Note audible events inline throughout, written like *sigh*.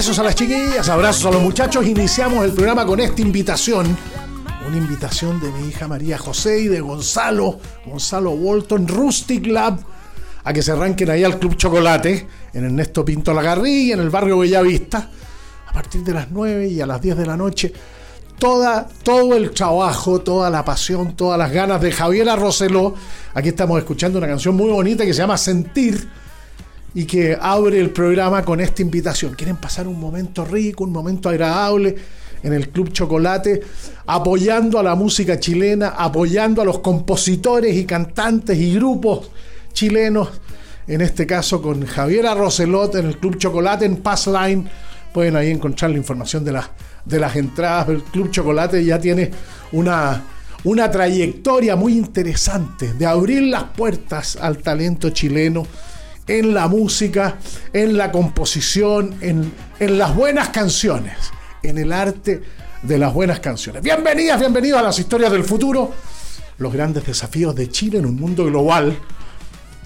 Besos a las chiquillas, abrazos a los muchachos. Iniciamos el programa con esta invitación. Una invitación de mi hija María José y de Gonzalo, Gonzalo Walton, Rustic Lab, a que se arranquen ahí al Club Chocolate, en Ernesto Pinto Lagarrilla, en el barrio Bellavista, a partir de las 9 y a las 10 de la noche. Toda, todo el trabajo, toda la pasión, todas las ganas de Javiera Roseló. Aquí estamos escuchando una canción muy bonita que se llama Sentir y que abre el programa con esta invitación. ¿Quieren pasar un momento rico, un momento agradable en el Club Chocolate, apoyando a la música chilena, apoyando a los compositores y cantantes y grupos chilenos? En este caso con Javiera Roselot en el Club Chocolate en Passline. Pueden ahí encontrar la información de, las de las entradas. El Club Chocolate ya tiene una, una trayectoria muy interesante de abrir las puertas al talento chileno en la música, en la composición, en, en las buenas canciones, en el arte de las buenas canciones. Bienvenidas, bienvenidos a las historias del futuro, los grandes desafíos de Chile en un mundo global.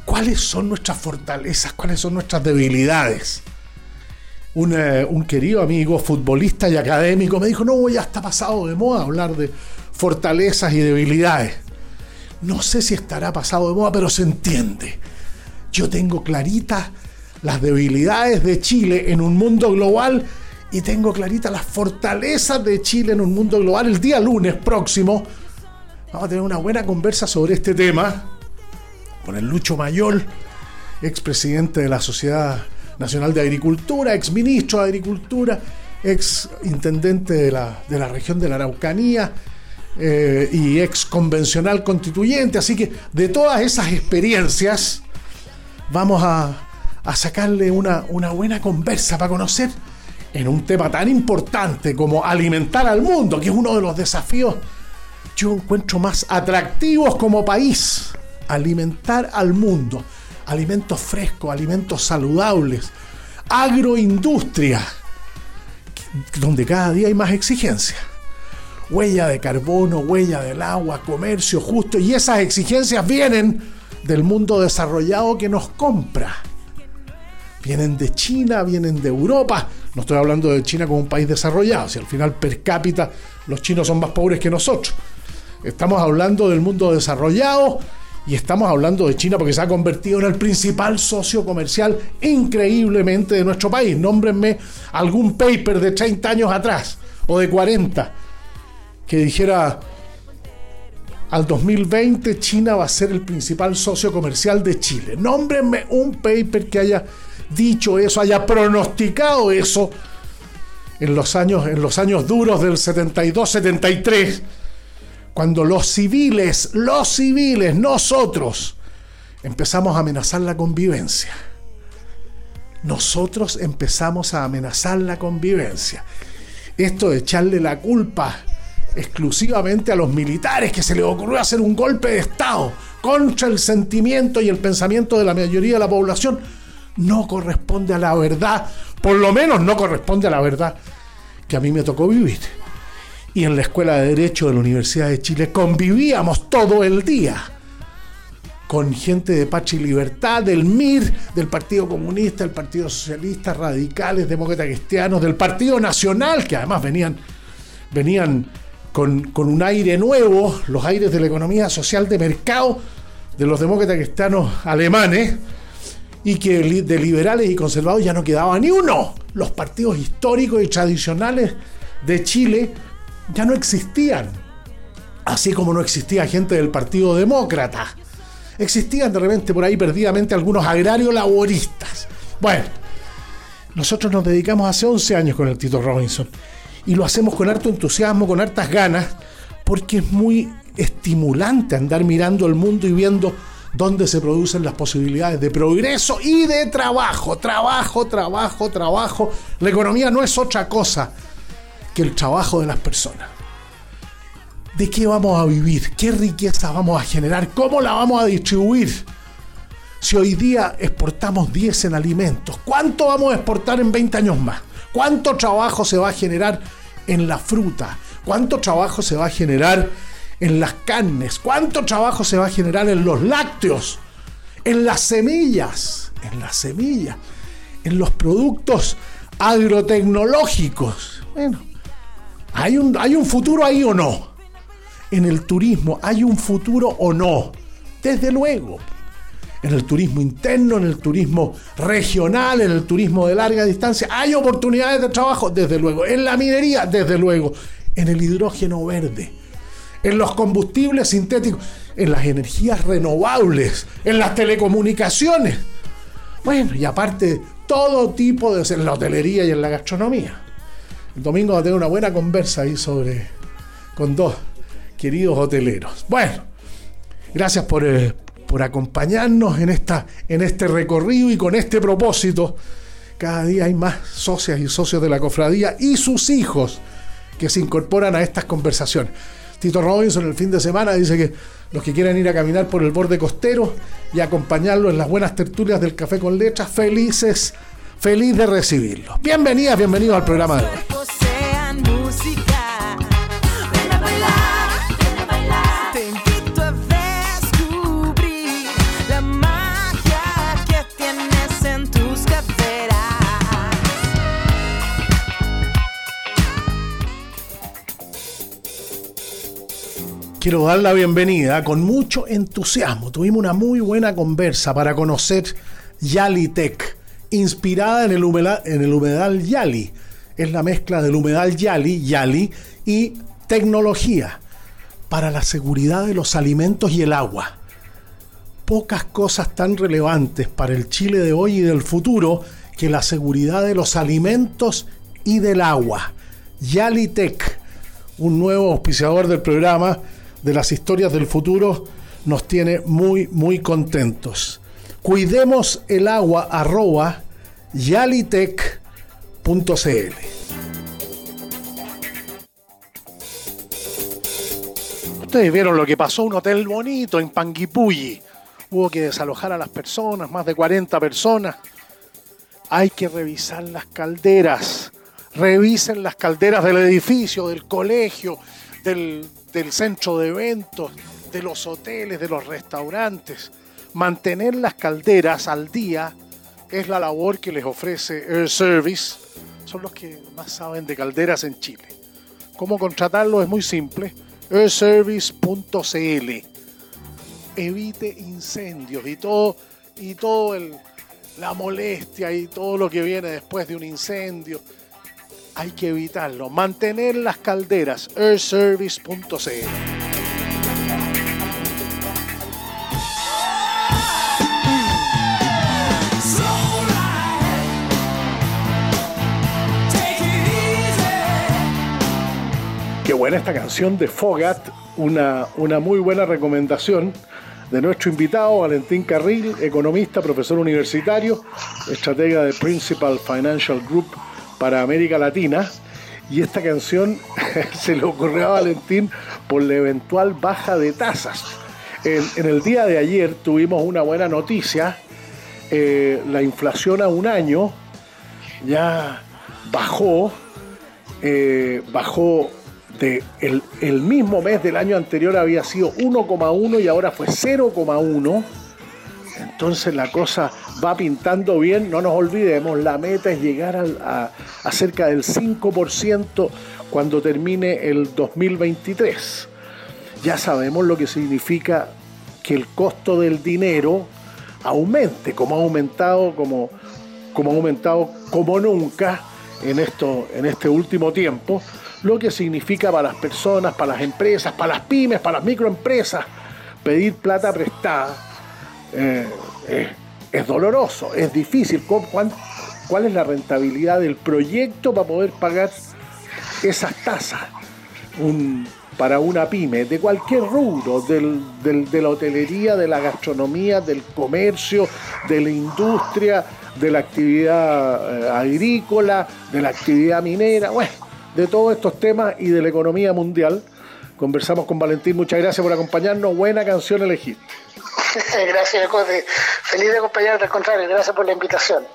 ¿Cuáles son nuestras fortalezas? ¿Cuáles son nuestras debilidades? Un, eh, un querido amigo, futbolista y académico, me dijo, no, ya está pasado de moda hablar de fortalezas y debilidades. No sé si estará pasado de moda, pero se entiende. Yo tengo claritas las debilidades de Chile en un mundo global y tengo claritas las fortalezas de Chile en un mundo global. El día lunes próximo vamos a tener una buena conversa sobre este tema con el Lucho Mayol, expresidente de la Sociedad Nacional de Agricultura, ex ministro de Agricultura, ex intendente de la, de la región de la Araucanía eh, y ex convencional constituyente. Así que de todas esas experiencias vamos a, a sacarle una, una buena conversa para conocer en un tema tan importante como alimentar al mundo, que es uno de los desafíos yo encuentro más atractivos como país. Alimentar al mundo. Alimentos frescos, alimentos saludables. Agroindustria, donde cada día hay más exigencias. Huella de carbono, huella del agua, comercio justo. Y esas exigencias vienen del mundo desarrollado que nos compra. Vienen de China, vienen de Europa. No estoy hablando de China como un país desarrollado, si al final per cápita los chinos son más pobres que nosotros. Estamos hablando del mundo desarrollado y estamos hablando de China porque se ha convertido en el principal socio comercial increíblemente de nuestro país. Nómbrenme algún paper de 30 años atrás o de 40 que dijera al 2020 China va a ser el principal socio comercial de Chile. Nómbrenme un paper que haya dicho eso, haya pronosticado eso en los años, en los años duros del 72-73, cuando los civiles, los civiles, nosotros, empezamos a amenazar la convivencia. Nosotros empezamos a amenazar la convivencia. Esto de echarle la culpa exclusivamente a los militares que se les ocurrió hacer un golpe de Estado contra el sentimiento y el pensamiento de la mayoría de la población, no corresponde a la verdad, por lo menos no corresponde a la verdad que a mí me tocó vivir. Y en la Escuela de Derecho de la Universidad de Chile convivíamos todo el día con gente de Pachi Libertad, del MIR, del Partido Comunista, del Partido Socialista, radicales, demócratas cristianos, del Partido Nacional, que además venían, venían con, un aire nuevo, los aires de la economía social de mercado de los demócratas cristianos alemanes, y que de liberales y conservadores ya no quedaba ni uno. Los partidos históricos y tradicionales de Chile ya no existían. Así como no existía gente del Partido Demócrata. Existían de repente por ahí perdidamente algunos agrarios laboristas. Bueno, Nosotros nos dedicamos hace 11 años con el Tito Robinson y lo hacemos con harto entusiasmo, con hartas ganas, porque es muy estimulante andar mirando el mundo y viendo dónde se producen las posibilidades de progreso y de trabajo, trabajo, trabajo, trabajo. La economía no es otra cosa que el trabajo de las personas. ¿De qué vamos a vivir? ¿Qué riqueza vamos a generar? ¿Cómo la vamos a distribuir? Si hoy día exportamos 10 en alimentos, ¿cuánto vamos a exportar en 20 años más? ¿Cuánto trabajo se va a generar en la fruta? ¿Cuánto trabajo se va a generar en las carnes? ¿Cuánto trabajo se va a generar en los lácteos? En las semillas, en las semillas, en los productos agrotecnológicos. Bueno, ¿hay un, ¿hay un futuro ahí o no? En el turismo, ¿hay un futuro o no? Desde luego en el turismo interno, en el turismo regional, en el turismo de larga distancia. ¿Hay oportunidades de trabajo? Desde luego. En la minería, desde luego. En el hidrógeno verde. En los combustibles sintéticos. En las energías renovables. En las telecomunicaciones. Bueno, y aparte, todo tipo de... en la hotelería y en la gastronomía. El domingo va a tener una buena conversa ahí sobre... con dos queridos hoteleros. Bueno, gracias por, eh, por acompañarnos en, esta, en este recorrido y con este propósito. Cada día hay más socias y socios de la cofradía y sus hijos que se incorporan a estas conversaciones. Tito Robinson el fin de semana dice que los que quieran ir a caminar por el borde costero y acompañarlo en las buenas tertulias del café con letras, felices, feliz de recibirlos. Bienvenidas, bienvenidos al programa de hoy. Quiero dar la bienvenida con mucho entusiasmo. Tuvimos una muy buena conversa para conocer Yalitech, inspirada en el, humedal, en el humedal Yali. Es la mezcla del humedal Yali, Yali y tecnología para la seguridad de los alimentos y el agua. Pocas cosas tan relevantes para el Chile de hoy y del futuro que la seguridad de los alimentos y del agua. Yalitech, un nuevo auspiciador del programa de las historias del futuro, nos tiene muy, muy contentos. Cuidemos el agua arroba yalitech.cl. Ustedes vieron lo que pasó un hotel bonito en Panguipulli. Hubo que desalojar a las personas, más de 40 personas. Hay que revisar las calderas. Revisen las calderas del edificio, del colegio, del, del centro de eventos, de los hoteles, de los restaurantes. Mantener las calderas al día es la labor que les ofrece Air Service. Son los que más saben de calderas en Chile. ¿Cómo contratarlo? Es muy simple. airservice.cl Evite incendios y todo, y todo el, la molestia y todo lo que viene después de un incendio. Hay que evitarlo. Mantener las calderas. airservice.cl Qué buena esta canción de Fogat, una, una muy buena recomendación de nuestro invitado Valentín Carril, economista, profesor universitario, estratega de Principal Financial Group para América Latina. Y esta canción *laughs* se le ocurrió a Valentín por la eventual baja de tasas. En, el día de ayer tuvimos una buena noticia. Eh, la inflación a un año ya bajó, eh, bajó de el mismo mes del año anterior había sido 1,1 y ahora fue 0,1. Entonces la cosa va pintando bien, no nos olvidemos, la meta es llegar a cerca del 5% cuando termine el 2023. Ya sabemos lo que significa que el costo del dinero aumente, como ha aumentado, como, como ha aumentado como nunca en, esto, en este último tiempo, lo que significa para las personas, para las empresas, para las pymes, para las microempresas, pedir plata prestada eh, eh, es doloroso, es difícil. ¿Cu- cuán- cuál es la rentabilidad del proyecto para poder pagar esas tasas para una pyme de cualquier rubro, de la hotelería, de la gastronomía, del comercio, de la industria, de la actividad eh, agrícola, de la actividad minera, bueno, de todos estos temas y de la economía mundial. Conversamos con Valentín, muchas gracias por acompañarnos, buena canción elegiste. *laughs* gracias, Cote. Feliz de acompañarte, al contrario, gracias por la invitación.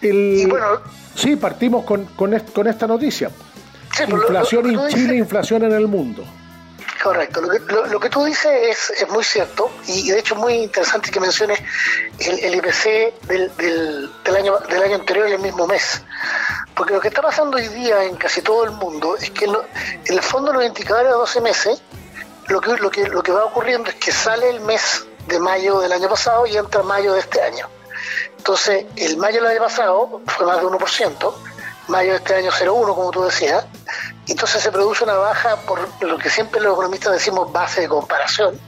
El- Y bueno, sí, partimos con, con, est- con esta noticia. sí, lo- Inflación lo- lo en Chile, dices- inflación en el mundo. Correcto, lo que, lo- lo que tú dices es, es muy cierto y de hecho es muy interesante que menciones el, el IPC del, del, del año, del año anterior en el mismo mes. Porque lo que está pasando hoy día en casi todo el mundo es que lo- en el fondo los indicadores de 12 meses, lo que, lo, que, lo que va ocurriendo es que sale el mes de mayo del año pasado y entra mayo de este año. Entonces, el mayo del año pasado fue más de 1%, mayo de este año 0,1, como tú decías, entonces se produce una baja por lo que siempre los economistas decimos base de comparación,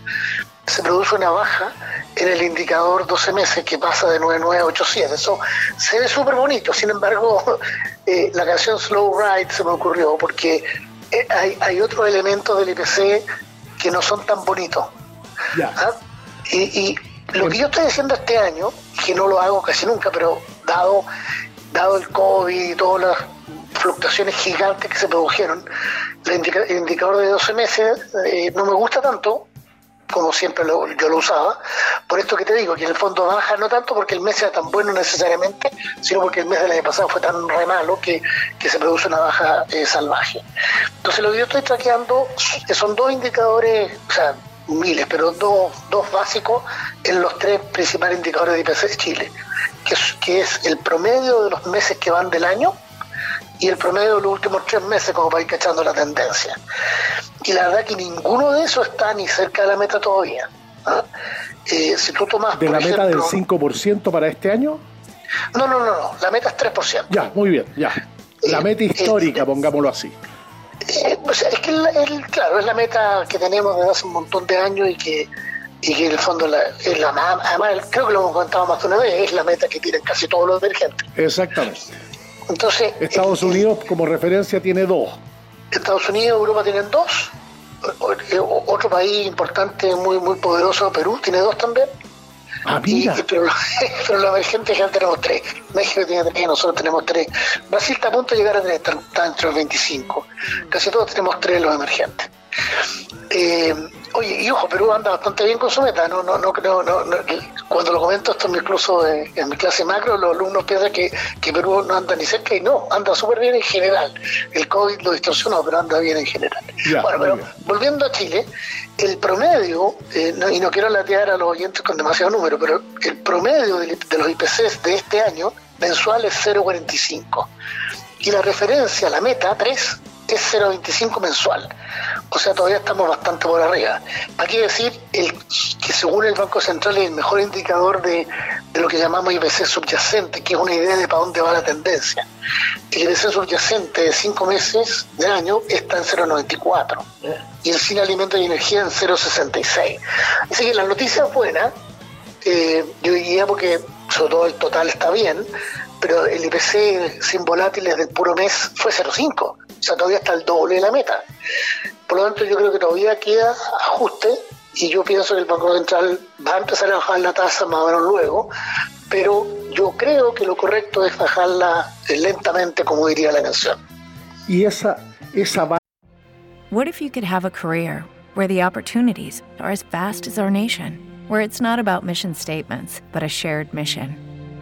se produce una baja en el indicador 12 meses que pasa de 99 a 87. Eso se ve súper bonito, sin embargo, *laughs* eh, la canción Slow Ride se me ocurrió porque eh, hay, hay otros elementos del IPC que no son tan bonitos. ¿ah? Y, y lo que yo estoy haciendo este año, que no lo hago casi nunca, pero dado, dado el COVID y todas las fluctuaciones gigantes que se produjeron, el, indica- el indicador de 12 meses eh, no me gusta tanto como siempre yo lo usaba, por esto que te digo, que en el fondo baja no tanto porque el mes sea tan bueno necesariamente, sino porque el mes del año pasado fue tan re malo que, que se produce una baja eh, salvaje. Entonces lo que yo estoy traqueando son dos indicadores, o sea, miles, pero dos, dos básicos en los tres principales indicadores de IPC de Chile, que que es el promedio de los meses que van del año y el promedio de los últimos tres meses como para ir cachando la tendencia. Y la verdad que ninguno de esos está ni cerca de la meta todavía. ¿ah? Eh, si tú tomas, ¿De por la meta del ejemplo- 5% para este año? No, no, no, no, la meta es 3%. Ya, muy bien, ya. La Eh, meta histórica, eh, pongámoslo así. Eh, o sea, es que el, el- claro, es la meta que tenemos desde hace un montón de años y que, y que en el fondo la- es la más, además creo que lo hemos contado más de una vez, es la meta que tienen casi todos los emergentes. Exactamente. Entonces, Estados eh, Unidos como referencia tiene dos. Estados Unidos, Europa tienen dos. O- Otro país importante, muy muy poderoso, Perú, tiene dos también. Ah, Y- mira. y- pero, *laughs* pero los emergentes ya tenemos tres. México tiene tres, nosotros tenemos tres. Brasil está a punto de llegar a tres, está, está entre los 25. Casi todos tenemos tres los emergentes. Eh, oye, y ojo, Perú anda bastante bien con su meta. No, no, no creo, no, no, cuando lo comento esto en mi curso de- en mi clase macro, los alumnos piensan que, que Perú no anda ni cerca y no, anda súper bien en general. El COVID lo distorsionó, pero anda bien en general. Ya, bueno, pero bien. volviendo a Chile, el promedio, eh, no- y no quiero latear a los oyentes con demasiado número, pero el promedio de, de los IPCs de este año mensual es 0,45. Y la referencia, la meta 3, es 0,25 mensual. O sea, todavía estamos bastante por arriba. Hay que decir que según el Banco Central es el mejor indicador de, de lo que llamamos IPC subyacente, que es una idea de para dónde va la tendencia. El IPC subyacente de 5 meses del año está en 0,94 y el sin alimentos y energía en 0,66. Así que la noticia es buena, eh, yo diría porque sobre todo el total está bien, pero el IPC sin volátiles del puro mes fue 0,5, o sea, todavía está el doble de la meta. Por lo tanto, yo creo que todavía queda ajuste y yo pienso que el Banco Central va a empezar a bajar la tasa más o menos luego, pero yo creo que lo correcto es bajarla lentamente, como diría la canción. Y esa, esa va- What if you could have a career where the opportunities are as vast as our nation, where it's not about mission statements, but a shared mission?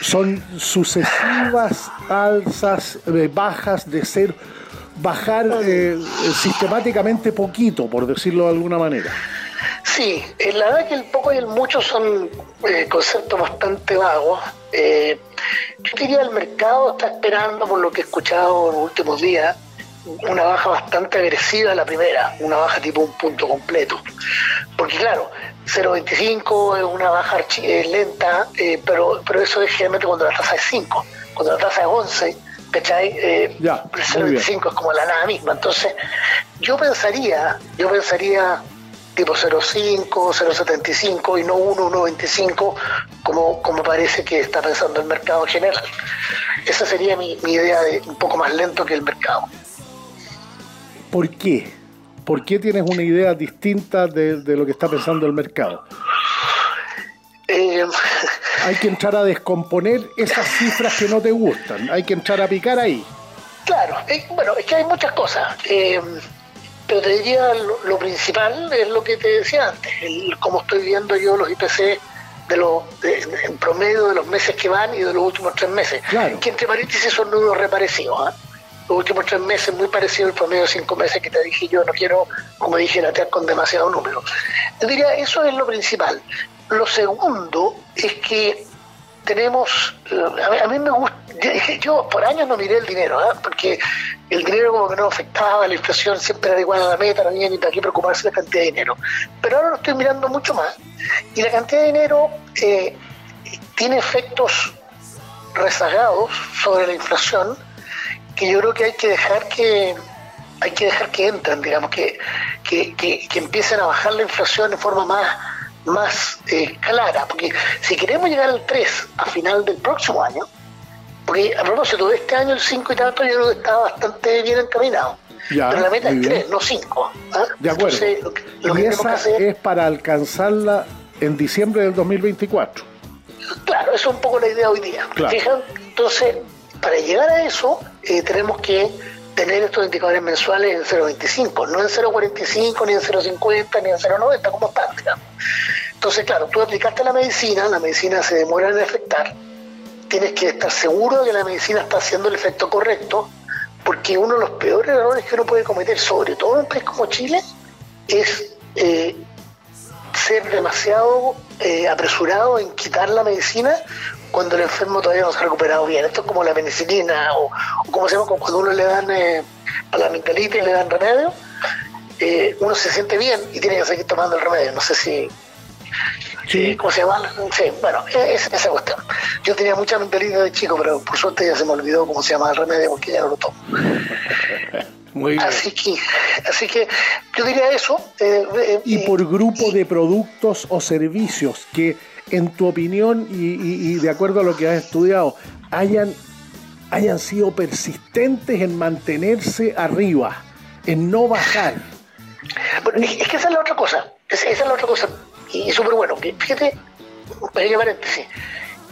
Son sucesivas alzas, eh, bajas de cero. Bajar eh, sistemáticamente poquito, por decirlo de alguna manera. Sí, eh, la verdad que el poco y el mucho son eh, conceptos bastante vagos. Eh, yo diría el mercado está esperando, por lo que he escuchado en los últimos días, una baja bastante agresiva la primera, una baja tipo un punto completo. Porque claro, 0,25 es una baja eh, lenta, eh, pero, pero eso es generalmente cuando la tasa es 5. Cuando la tasa es 11, ¿cachai? Eh, Ya, el muy bien. 0,25 es como la nada misma. Entonces, yo pensaría, yo pensaría tipo 0,5, 0,75 y no 1, 1,25 como, como parece que está pensando el mercado en general. Esa sería mi, mi idea de un poco más lento que el mercado. ¿Por qué? ¿Por qué tienes una idea distinta de, de lo que está pensando el mercado? Eh, Hay que entrar a descomponer esas cifras que no te gustan. Hay que entrar a picar ahí. claro, eh, bueno, es que hay muchas cosas. eh, pero te diría lo, lo principal es lo que te decía antes, el, cómo estoy viendo yo los IPC de los de- de- en promedio de los meses que van y de los últimos tres meses. Claro. Que entre paréntesis son números reparecidos. ¿ah? Los últimos tres meses muy parecido al promedio de cinco meses que te dije yo, no quiero, como dije, latear con demasiado número. Yo diría, eso es lo principal. Lo segundo es que tenemos, eh, a mí, me gusta, yo por años no miré el dinero, ¿ah? porque el dinero como que no afectaba, la inflación siempre era igual a la meta, no había ni para qué preocuparse de la cantidad de dinero. Pero ahora lo estoy mirando mucho más y la cantidad de dinero eh, tiene efectos rezagados sobre la inflación que yo creo que hay que dejar que hay que dejar que entren, digamos, que, que, que- que empiecen a bajar la inflación de forma más, más eh, clara, porque si queremos llegar al 3 a final del próximo año, porque a propósito de este año el 5 y tanto yo creo que está bastante bien encaminado, Ya, pero la meta es bien. 3, no 5. De acuerdo. Entonces, lo que, lo y que esa hacer es para alcanzarla en diciembre del 2024. Claro, eso es un poco la idea hoy día. Claro. ¿Fijan? Entonces, para llegar a eso, eh, tenemos que tener estos indicadores mensuales en 0.25, no en 0.45, ni en 0.50, ni en 0.90, como están, digamos. Entonces, claro, tú aplicaste la medicina, la medicina se demora en afectar, tienes que estar seguro de que la medicina está haciendo el efecto correcto, porque uno de los peores errores que uno puede cometer, sobre todo en un país como Chile, es eh, ser demasiado eh, apresurado en quitar la medicina cuando el enfermo todavía no se ha recuperado bien. Esto es como la penicilina o, o como se llama cu- cuando uno le dan eh, a la amigdalitis le dan remedio, eh, uno se siente bien y tiene que seguir tomando el remedio. No sé si Sí. ¿Cómo se llama? Sí, bueno, es, esa cuestión. Yo tenía mucha amigdalitis de chico, pero por suerte ya se me olvidó cómo se llama el remedio porque ya no lo tomo. Muy bien. Así que, así que yo diría eso. eh, eh, y por grupo de productos o servicios que, en tu opinión y, y- y de acuerdo a lo que has estudiado, hayan, hayan sido persistentes en mantenerse arriba, en no bajar. Bueno, es, es que esa es la otra cosa. Es- esa es la otra cosa. Y, súper bueno. Que, fíjate, pequeño paréntesis.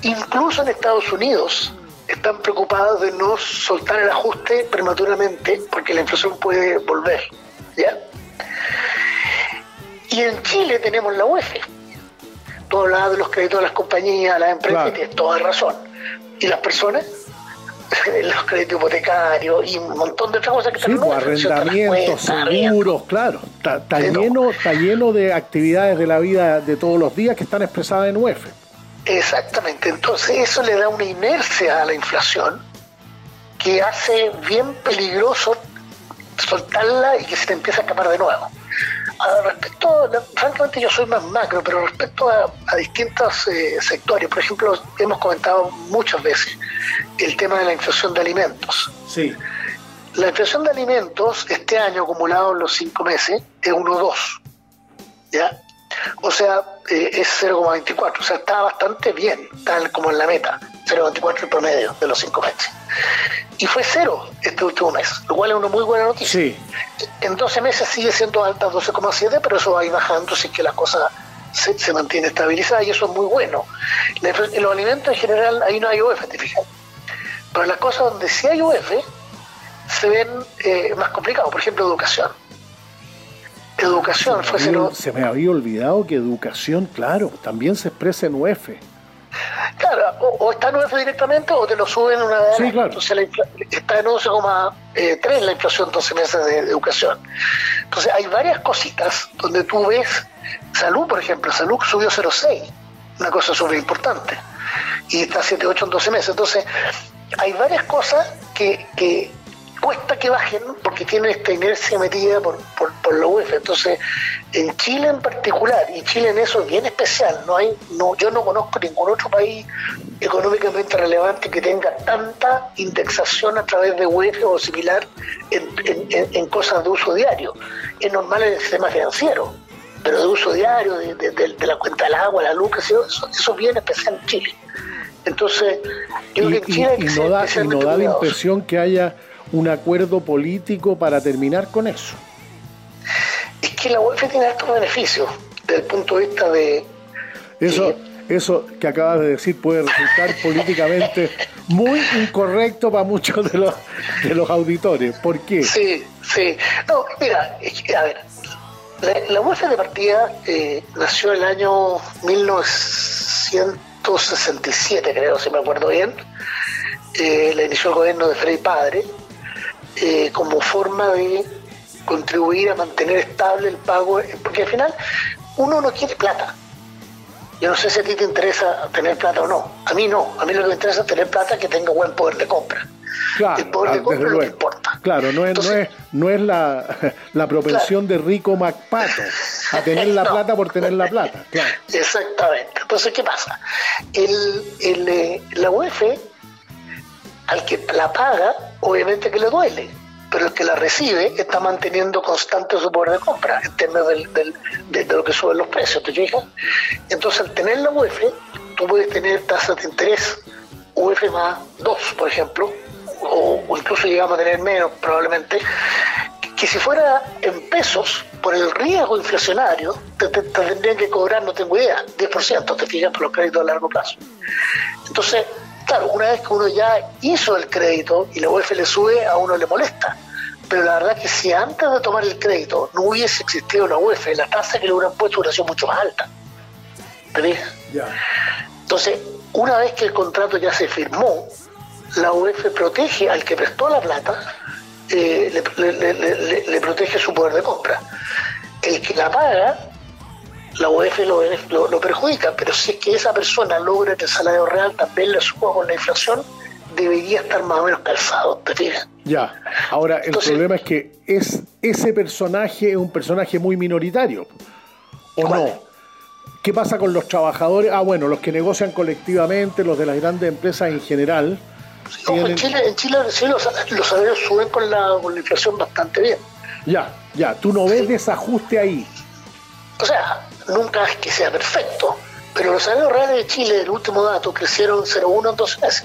Incluso en Estados Unidos están preocupados de no soltar el ajuste prematuramente porque la inflación puede volver. ¿Ya? Y en Chile tenemos la UEF. Tú hablabas de los créditos de las compañías, las empresas, Claro. y tienes toda razón. ¿Y las personas? *laughs* los créditos hipotecarios y un montón de otras cosas que Sí, están pues, nuevas, ¿cierto? Las arrendamientos, seguros, claro. Está, está lleno, está lleno de actividades de la vida de todos los días que están expresadas en UEF. Exactamente, entonces eso le da una inercia a la inflación que hace bien peligroso soltarla y que se te empieza a escapar de nuevo. Ah, respecto, francamente yo soy más macro, pero respecto a, a distintos eh, sectores, por ejemplo, hemos comentado muchas veces el tema de la inflación de alimentos. Sí. La inflación de alimentos este año acumulado en los cinco meses es 1,2. ¿Ya? O sea, eh, es 0,24. O sea, está bastante bien, tal como en la meta. 0,24 el promedio de los cinco meses. Y fue cero este último mes, lo cual es una muy buena noticia. Sí. En 12 meses sigue siendo alta 12,7, pero eso va a ir bajando es que la cosa se, se mantiene estabilizada y eso es muy bueno. En los alimentos en general ahí no hay UF, te fijas. Pero las cosas donde sí hay UF se ven eh, más complicados. Por ejemplo, educación. Educación fue cero. Se me había olvidado que educación, claro, también se expresa en UEF. Claro, o, o está en UF directamente o te lo suben una vez. Sí, claro. Entonces la infla- está en 11,3 la inflación 12 meses de, de educación. Entonces hay varias cositas donde tú ves salud, por ejemplo, salud subió 0,6, una cosa súper importante, y está 7,8 en 12 meses. Entonces hay varias cosas que, que cuesta que bajen porque tienen esta inercia metida por, por, por la UEF. Entonces, en Chile en particular, y Chile en eso es bien especial, no hay, no, yo no conozco ningún otro país económicamente relevante que tenga tanta indexación a través de UEF o similar en, en- cosas de uso diario. Es normal en el sistema financiero, pero de uso diario, de, de- de- de la cuenta del agua, la luz, eso, eso es bien especial en Chile. Entonces, yo creo que en Y, y- Chile hay y que no ser da, y no da la impresión que haya un acuerdo político para terminar con eso. Es que la UEF tiene estos beneficios desde el punto de vista de... Eso, eso que acabas de decir puede resultar *laughs* políticamente muy incorrecto para muchos de los, de los auditores. ¿Por qué? Sí, sí. No, mira, a ver, la, la UEF de partida eh, nació el año 1967, creo, si me acuerdo bien. Eh, la inició el gobierno de Frei Padre eh, como forma de contribuir a mantener estable el pago, porque al final uno no quiere plata. Yo no sé si a ti te interesa tener plata o no. A mí no. A mí lo que me interesa es tener plata que tenga buen poder de compra. Claro, el poder de ah, compra luego. importa. Claro, no es, Entonces- no es, no es la, *laughs* la propensión de rico MacPato a tener la *laughs* No. plata por tener la plata. Claro. Exactamente. Entonces, ¿qué pasa? El, el, eh, la UEF, al que la paga, obviamente que le duele, pero el que la recibe está manteniendo constante su poder de compra en términos de, lo que suben los precios, ¿te fijas? Entonces, al tener la UEF, tú puedes tener tasas de interés UEF más 2, por ejemplo, o, incluso llegamos a tener menos probablemente, que si fuera en pesos, por el riesgo inflacionario, te tendrían que cobrar, no tengo idea, 10%, te fijas, por los créditos a largo plazo. Entonces, claro, una vez que uno ya hizo el crédito y la UEF le sube, a uno le molesta. Pero la verdad que si antes de tomar el crédito no hubiese existido la UEF, la tasa que le hubieran puesto hubiera sido mucho más alta. Ya. Entonces, una vez que el contrato ya se firmó, la UEF protege al que prestó la plata, eh, le, le- le- le- le protege su poder de compra. El que la paga, la UEF lo, lo- lo perjudica, pero si es que esa persona logra que el salario real también le suba con la inflación, debería estar más o menos calzado, ¿te fijas? Ya. Ahora, el Entonces- problema es que es, ese personaje es un personaje muy minoritario. ¿O ¿Cuál? no? ¿Qué pasa con los trabajadores? Ah, bueno, los que negocian colectivamente, los de las grandes empresas en general. En Chile, en Chile sí, los, los salarios suben con la, con la inflación bastante bien. Ya, ya. Tú no ves desajuste ahí. O sea, nunca es que sea perfecto, pero los salarios reales de Chile, el último dato, crecieron 0,1 en 12 meses.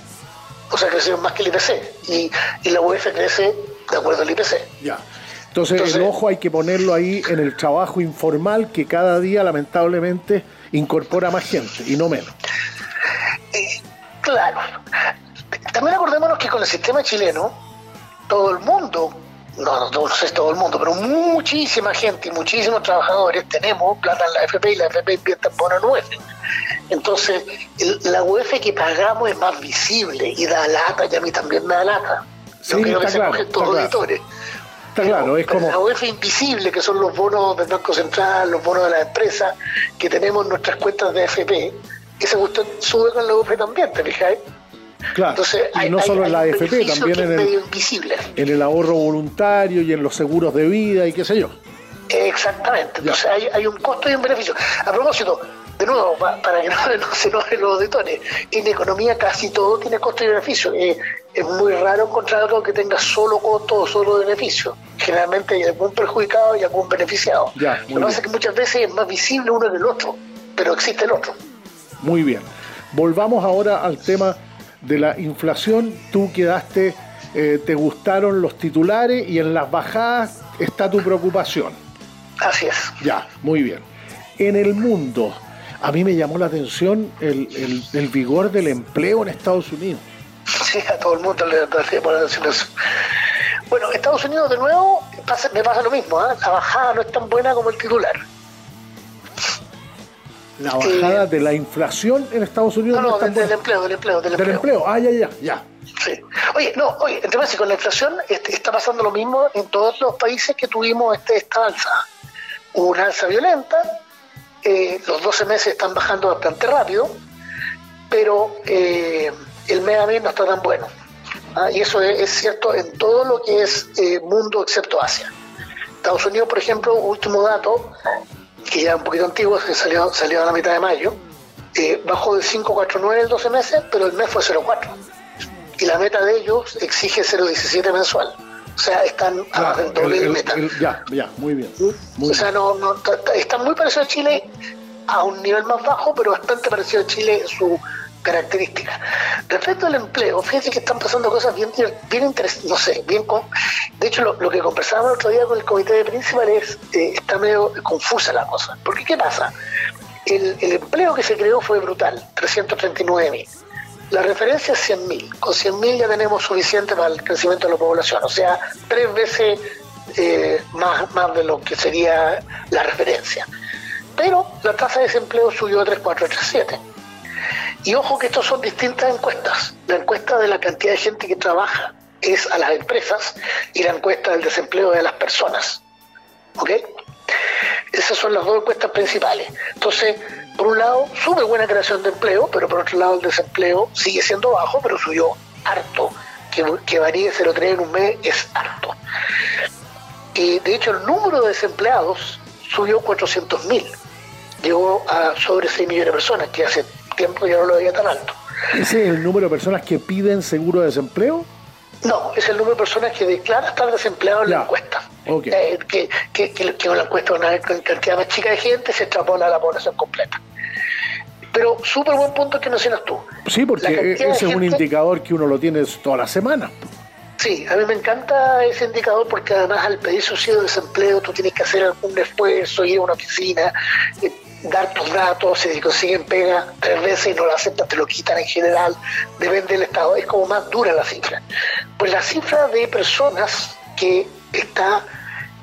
O sea, crecieron más que el IPC. Y, y la UEF crece de acuerdo al IPC. Ya. Entonces, Entonces- el ojo hay que ponerlo ahí en el trabajo informal que cada día lamentablemente incorpora más gente y no menos. Claro. También acordémonos que con el sistema chileno, todo el mundo, no, no, sé todo el mundo, pero muchísima gente y muchísimos trabajadores tenemos plata en la FP y la FP invierte en bono en. Entonces, el- la UEF que pagamos es más visible y da lata, y a mí también me da lata. Sí, no quiero que se claro, está los claro. auditores. Está claro, es como... La UEF invisible, que son los bonos del Banco Central, los bonos de las empresas que tenemos en nuestras cuentas de FP, esa cuestión sube con la UEF también, ¿te fijas? Claro, Entonces, y hay, no hay- solo en la AFP, también en el, medio invisible. en el ahorro voluntario y en los seguros de vida y qué sé yo. Exactamente. Entonces hay, hay un costo y un beneficio. A propósito, de nuevo, pa- para que no, *laughs* no se enojen los auditores, en economía casi todo tiene costo y beneficio. Eh, es muy raro encontrar algo que tenga solo costo o solo beneficio. Generalmente hay algún perjudicado y algún beneficiado. Ya, Lo que pasa es que muchas veces es más visible uno que el otro, pero existe el otro. Muy bien. Volvamos ahora al tema de la inflación. Tú quedaste, eh, te gustaron los titulares y en las bajadas está tu preocupación. Así es. Ya, muy bien. En el mundo, a mí me llamó la atención el, el- el vigor del empleo en Estados Unidos. Sí, a todo el mundo le le atención eso. Bueno, Estados Unidos de nuevo pasa- me pasa lo mismo, ¿ah? la bajada no es tan buena como el titular. La bajada de la inflación en Estados Unidos No, no, del, del empleo, del empleo, del Del empleo. empleo. Ah, ya, ya, ya. Sí. Oye, no, oye, entre paréntesis, con la inflación este, está pasando lo mismo en todos los países que tuvimos este, esta alza. Hubo una alza violenta, eh, los 12 meses están bajando bastante rápido, pero eh, el mes a mes no está tan bueno. ¿ah? y eso es, es cierto en todo lo que es eh, mundo excepto Asia. Estados Unidos, por ejemplo, último dato, que ya es un poquito antiguo, que salió, salió a la mitad de mayo, eh, bajó de 5,49 en 12 meses, pero el mes fue 0,4. Y la meta de ellos exige 0,17 mensual. O sea, están a Claro, el doble el- de el- meta. el- ya, ya, muy bien. Muy o sea, no, no, ta- ta- está muy parecido a Chile a un nivel más bajo, pero bastante parecido a Chile en su característica. Respecto al empleo, fíjense que están pasando cosas bien, bien interesantes, no sé, bien. De hecho, lo, que conversábamos el otro día con el comité de principales eh, está medio confusa la cosa. Porque, ¿qué pasa? El, el empleo que se creó fue brutal, 339 mil. La referencia es 100 mil. Con 100 mil ya tenemos suficiente para el crecimiento de la población, o sea, tres veces eh, más, más de lo que sería la referencia. Pero la tasa de desempleo subió a 3,437. Y ojo que estos son distintas encuestas. La encuesta de la cantidad de gente que trabaja es a las empresas y la encuesta del desempleo es a las personas. ¿Ok? Esas son las dos encuestas principales. Entonces, por un lado, sube buena creación de empleo, pero por otro lado, el desempleo sigue siendo bajo, pero subió harto. Que, que varíe 0,3 en un mes es harto. Y de hecho, el número de desempleados subió 400.000. Llegó a sobre 6 millones de personas, que hace tiempo ya no lo veía tan alto. ¿Ese es el número de personas que piden seguro de desempleo? No, es el número de personas que declara estar desempleado en Ya, la encuesta. ok. Eh, que, que, que, que una encuesta una cantidad más chica de gente se extrapola a la población completa. Pero súper buen punto que mencionas tú. Sí, porque La ese es un indicador que uno lo tiene toda la semana. Sí, a mí me encanta ese indicador porque además al pedir subsidio de desempleo tú tienes que hacer algún esfuerzo, ir a una oficina, eh, dar tus datos, si consiguen pega tres veces y no lo aceptan, te lo quitan en general, depende del Estado, es como más dura la cifra. Pues la cifra de personas que está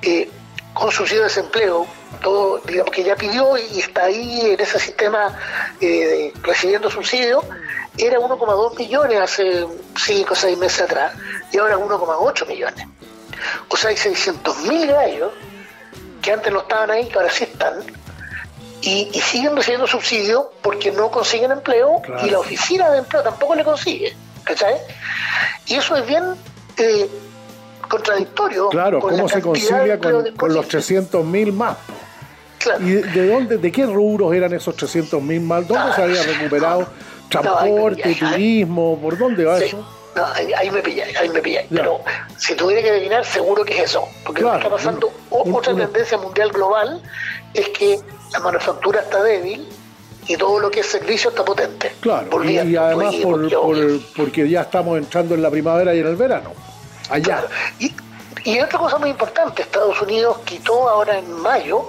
eh, con subsidio de desempleo, todo, digamos que ya pidió y está ahí en ese sistema eh, recibiendo subsidio, era 1,2 millones hace 5 o 6 meses atrás y ahora 1,8 millones. O sea, hay 600 mil gallos que antes no estaban ahí, que ahora sí están, y, y siguen recibiendo subsidio porque no consiguen empleo Claro. y la oficina de empleo tampoco le consigue. ¿Cachai? Y eso es bien eh, contradictorio. Claro, con ¿cómo se de concilia con, con los disponible. 300 mil más? Claro. ¿Y de, de dónde, de qué rubros eran esos 300 mil más? ¿Dónde se había recuperado? ¿Transporte, turismo? ¿Por dónde va Sí. eso? No, ahí, me pilláis, ahí me pilláis. Pero si tuviera que adivinar, seguro que es eso. Porque lo que está pasando, otra tendencia mundial global, es que la manufactura está débil y todo lo que es servicio está potente. Claro, Por y, viento, y además turismo, por, por- porque ya estamos entrando en la primavera y en el verano. Allá. Claro. Y, y otra cosa muy importante, Estados Unidos quitó ahora en mayo,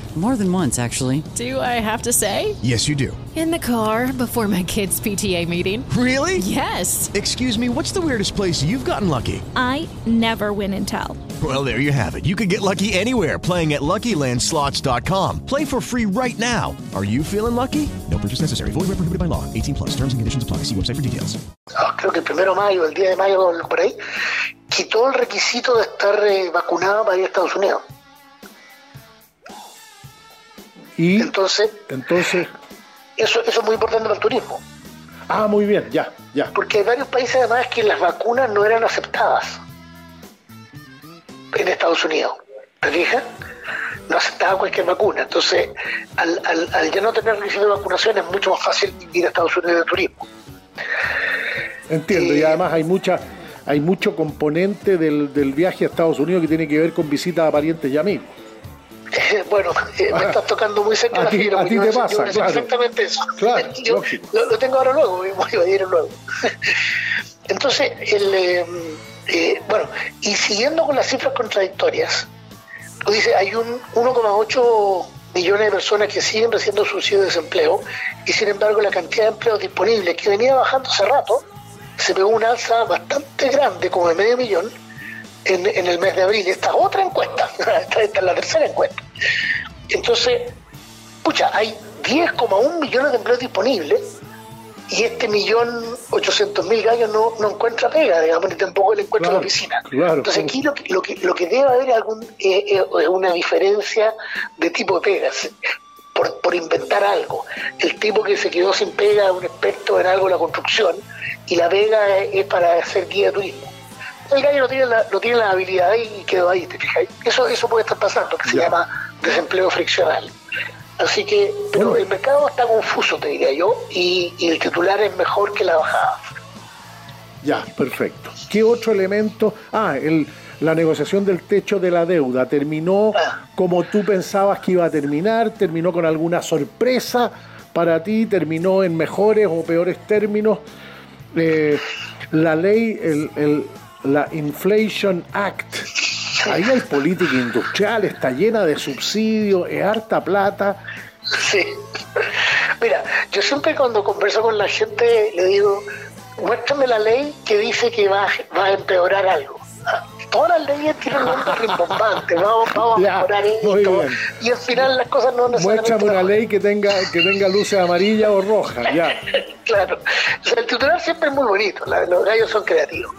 More than once, actually. Do I have to say? Yes, you do. In the car before my kids' PTA meeting. Really? Yes. Excuse me, what's the weirdest place you've gotten lucky? I never win and tell. Well, there you have it. You can get lucky anywhere playing at LuckyLandSlots.com. Play for free right now. Are you feeling lucky? No purchase necessary. Void where prohibited by law. 18 plus. Terms and conditions apply. See website for details. ah, creo que el primero de mayo, el 10 de mayo, por ahí, quitó el requisito de estar eh, vacunado para ir a Estados Unidos. Y Entonces, entonces, eso, eso es muy importante para el turismo. ah, muy bien, ya, ya. Porque hay varios países además que las vacunas no eran aceptadas en Estados Unidos. ¿Te fijas? No aceptaba cualquier vacuna. Entonces, al, al, al ya no tener requisito de vacunación es mucho más fácil ir a Estados Unidos de turismo. Entiendo, y Eh, además hay mucha, hay mucho componente del, del viaje a Estados Unidos que tiene que ver con visitas a parientes y amigos. *laughs* bueno, eh, me estás tocando muy cerca A la ti- fibra. a ti te pasa, claro. Exactamente eso. Claro, *laughs* Yo lógico. lo, lo tengo ahora luego, voy a ir luego. *laughs* Entonces, el, eh, eh, bueno, y siguiendo con las cifras contradictorias, dice, hay un 1,8 millones de personas que siguen recibiendo subsidio de desempleo y sin embargo la cantidad de empleos disponibles que venía bajando hace rato se pegó una alza bastante grande, como de medio millón, en, en el mes de abril. Esta es otra encuesta, *laughs* esta, esta es la tercera encuesta. Entonces, pucha, hay 10,1 millones de empleos disponibles y este millón ochocientos mil gallos no, no encuentra pega, digamos, ni tampoco le encuentra Claro, la oficina. claro. Entonces aquí lo que, lo que, lo que debe haber es algún, eh, eh, es una diferencia de tipo de pegas. Por, por inventar algo. El tipo que se quedó sin pega es un experto en algo de la construcción y la pega es, es para hacer guía de turismo. El gallo no tiene la, no tiene la habilidad y quedó ahí, ¿te fijas? Eso, eso puede estar pasando, que se llama desempleo friccional. Así que, pero el mercado está confuso, te diría yo, y, y el titular es mejor que la bajada. Ya, perfecto. ¿Qué otro elemento? Ah, el, la negociación del techo de la deuda. ¿Terminó como tú pensabas que iba a terminar? ¿Terminó con alguna sorpresa para ti? ¿Terminó en mejores o peores términos? Eh, la ley, el, el- la Inflation Act. Ahí hay política industrial, está llena de subsidios, es harta plata. Sí. Mira, yo siempre cuando converso con la gente le digo, muéstrame la ley que dice que va, va a empeorar algo. Todas las leyes tienen nombres rimbombantes, vamos, vamos a mejorar esto. Y al final las cosas no necesariamente... Muéstrame una ley que tenga, que tenga luces amarillas o rojas, ya. *laughs* Claro. O sea, el titular siempre es muy bonito, la- los gallos son creativos.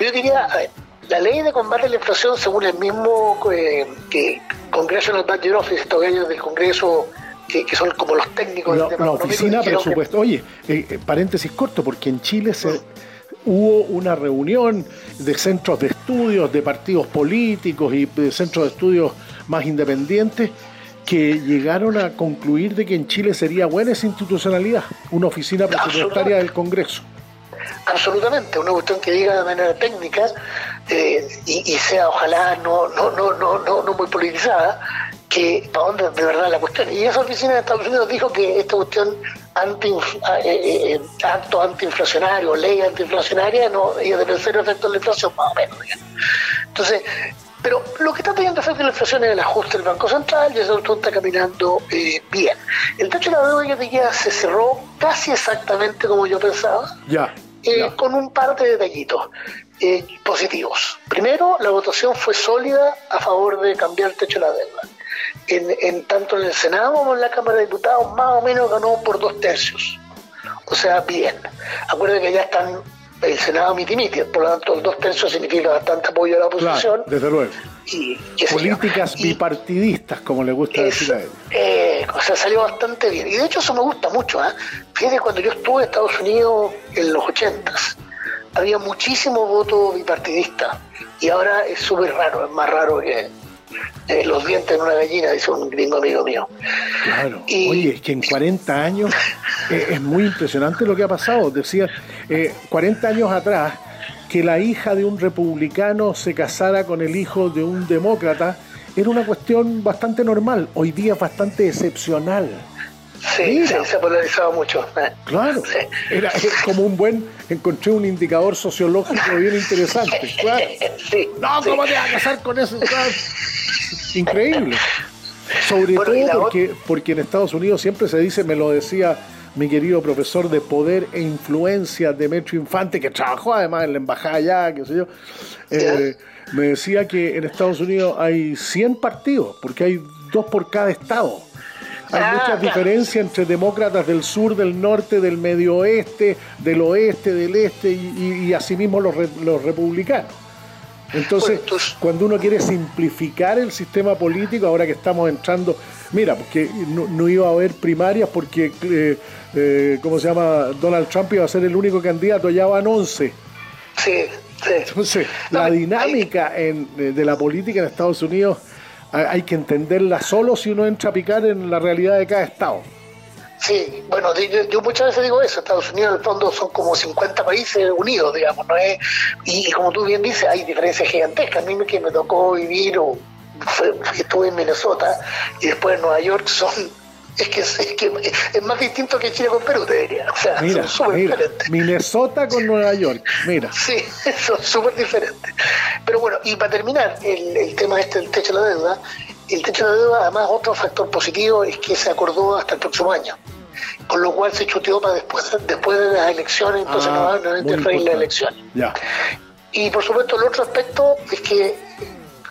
Yo quería, a ver, la ley de combate a la inflación, según el mismo eh, que Congressional Budget Office, estos gallos del Congreso, que, que son como los técnicos La, del tema la oficina dijeron que- presupuesto. Oye, eh, eh, paréntesis corto, porque en Chile se, hubo una reunión de centros de estudios, de partidos políticos y de centros de estudios más independientes que llegaron a concluir de que en Chile sería buena esa institucionalidad, una oficina presupuestaria del Congreso. Absolutamente, una cuestión que diga de manera técnica eh, y, y sea ojalá no, no, no, no, no, no muy politizada, que para dónde de verdad la cuestión. Y esa oficina de Estados Unidos dijo que esta cuestión anti, eh, eh, eh, acto antiinflacionario, ley antiinflacionaria, no, ella debe ser efecto de la inflación, más o menos. Entonces, pero lo que está teniendo efecto de la inflación es el ajuste del Banco Central y eso está caminando eh, bien. El techo de la deuda yo diría se cerró casi exactamente como yo pensaba Ya. eh, con un par de detallitos positivos. Primero, la votación fue sólida a favor de cambiar el techo de la deuda. En, en tanto en el Senado como en la Cámara de Diputados, más o menos ganó por dos tercios. O sea, bien. Acuérdense que ya están el Senado miti-miti, por lo tanto, dos tercios significa bastante apoyo a la oposición. Claro, desde luego. Y. Políticas bipartidistas, como le gusta decir a él. Eh, o sea, salió bastante bien. Y de hecho eso me gusta mucho. ¿eh? Fíjate, cuando yo estuve en Estados Unidos en los ochentas, había muchísimo voto bipartidista. Y ahora es súper raro, es más raro que eh, los dientes en una gallina, dice un gringo amigo mío. Claro. Oye, es que en 40 años eh, es muy impresionante lo que ha pasado. Decía, eh, 40 años atrás, que la hija de un republicano se casara con el hijo de un demócrata era una cuestión bastante normal. Hoy día es bastante excepcional. Sí, sí, se ha polarizado mucho. Claro, era, es como un buen, encontré un indicador sociológico bien interesante. Claro. Sí, no, ¿cómo te vas a casar con eso? Claro. Increíble. Sobre Bueno, todo porque, porque en Estados Unidos siempre se dice, me lo decía mi querido profesor de poder e influencia Demetrio Infante, que trabajó además en la embajada allá, qué sé yo, eh, me decía que en Estados Unidos hay 100 partidos, porque hay dos por cada estado. Hay Ah, muchas claro. diferencias entre demócratas del sur, del norte, del medio oeste, del oeste, del este y, y- y asimismo los, re- los republicanos. Entonces, cuando uno quiere simplificar el sistema político, ahora que estamos entrando, mira, porque no, no iba a haber primarias porque, eh, eh, ¿cómo se llama? Donald Trump iba a ser el único candidato, ya van 11. Sí, sí. Entonces, la dinámica en- de de la política en Estados Unidos hay que entenderla solo si uno entra a picar en la realidad de cada estado. Sí, bueno, yo, muchas veces digo eso, Estados Unidos en el fondo son como 50 países unidos, digamos, ¿no es? Y, y como tú bien dices, hay diferencias gigantescas. A mí me- que me tocó vivir o fue- estuve en Minnesota y después en Nueva York son... Es que, es, que es más distinto que Chile con Perú, te diría. O sea, Mira, son súper diferentes. Minnesota con Nueva York, mira. Sí, *laughs* son súper diferentes. Pero bueno, y para terminar el, el tema este del techo de la deuda, el techo de deuda, además, otro factor positivo es que se acordó hasta el próximo año. Con lo cual se chuteó para después, después de las elecciones, entonces Ah, no van a las elecciones. Ya. Y por supuesto el otro aspecto es que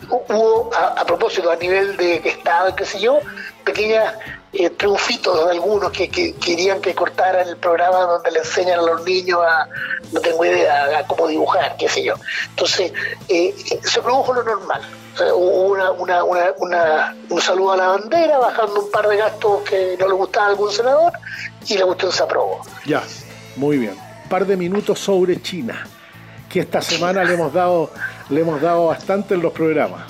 hubo, a, a propósito, a nivel de Estado, qué sé yo, pequeñas eh, triunfitos de algunos que, que querían que cortaran el programa donde le enseñan a los niños a, no tengo idea, a cómo dibujar, qué sé yo. Entonces, eh, se produjo lo normal. Una- un saludo a la bandera, bajando un par de gastos que no le gustaba a algún senador, y la cuestión se aprobó. Ya, muy bien. Un par de minutos sobre China, que esta semana le hemos dado, le hemos dado bastante en los programas.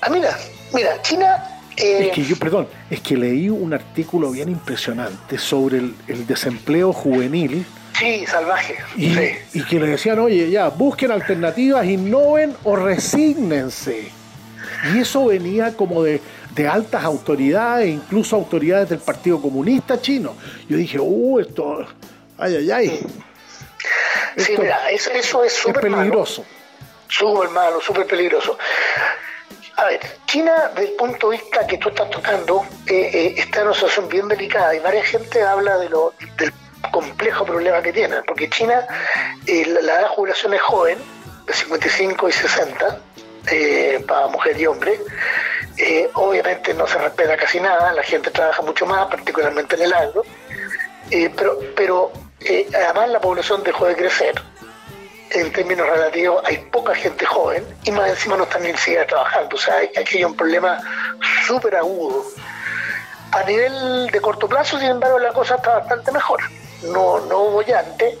Ah, mira, mira, China... eh, Es que yo, perdón, es que leí un artículo bien impresionante sobre el, el desempleo juvenil Sí, salvaje. y, Sí. y que le decían, oye, ya, busquen alternativas, innoven o resígnense. Y eso venía como de, de altas autoridades, incluso autoridades del Partido Comunista chino. Yo dije, uh, esto, ay, ay, ay. Sí, mira, eso, eso es es súper malo. peligroso. Súper malo, súper peligroso. A ver, China, desde el punto de vista que tú estás tocando, eh, eh, está en una situación bien delicada y varias gente habla de lo, del complejo problema que tiene, porque China, eh, la, edad de jubilación es joven, de 55 y 60, eh, para mujer y hombre. Obviamente no se respeta casi nada, la gente trabaja mucho más, particularmente en el agro, pero, pero además la población dejó de crecer en términos relativos hay poca gente joven y más encima no están ni siquiera trabajando. O sea, aquí hay un problema súper agudo. A nivel de corto plazo, sin embargo, la cosa está bastante mejor. No, no bollante,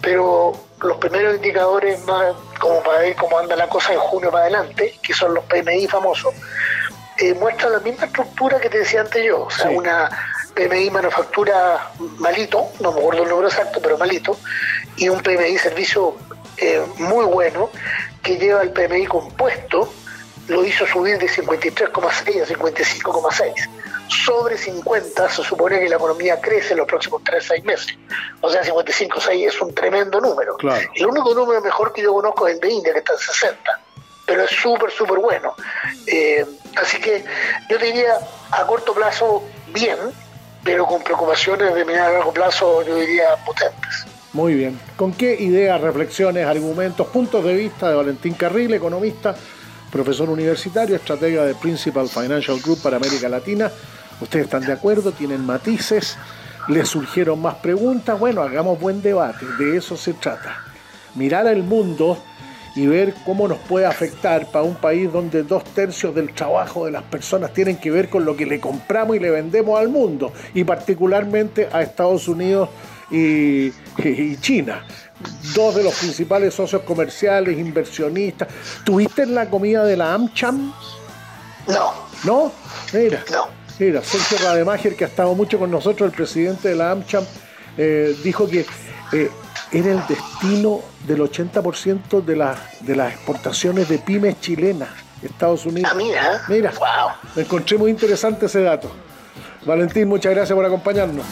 pero los primeros indicadores más como para ver cómo anda la cosa en junio para adelante, que son los PMI famosos, eh, muestran la misma estructura que te decía antes yo. O sea, Sí. una PMI manufactura malito, no me acuerdo el número exacto, pero malito, y un PMI servicio eh, muy bueno que lleva el PMI compuesto, lo hizo subir de 53,6 a 55,6. Sobre 50 se supone que la economía crece en los próximos 3-6 meses. O sea, 55,6 es un tremendo número. Claro. El único número mejor que yo conozco es el de India, que está en 60. Pero es súper, súper bueno. Eh, así que yo diría, a corto plazo, bien, pero con preocupaciones de mirar a largo plazo, yo diría, potentes. Muy bien. ¿Con qué ideas, reflexiones, argumentos, puntos de vista de Valentín Carril, economista, profesor universitario, estratega de Principal Financial Group para América Latina? ¿Ustedes están de acuerdo? ¿Tienen matices? ¿Les surgieron más preguntas? Bueno, hagamos buen debate. De eso se trata. Mirar al mundo y ver cómo nos puede afectar para un país donde dos tercios del trabajo de las personas tienen que ver con lo que le compramos y le vendemos al mundo, y particularmente a Estados Unidos y, y China. Dos de los principales socios comerciales, inversionistas. ¿Tuviste en la comida de la AmCham? No, ¿No? Mira. no. Mira, Sergio Rademacher, que ha estado mucho con nosotros, el presidente de la AmCham, eh, dijo que eh, era el destino del 80% de, las de las exportaciones de pymes chilenas, Estados Unidos. Ah, mira. Mira, Wow. me encontré muy interesante ese dato. Valentín, muchas gracias por acompañarnos.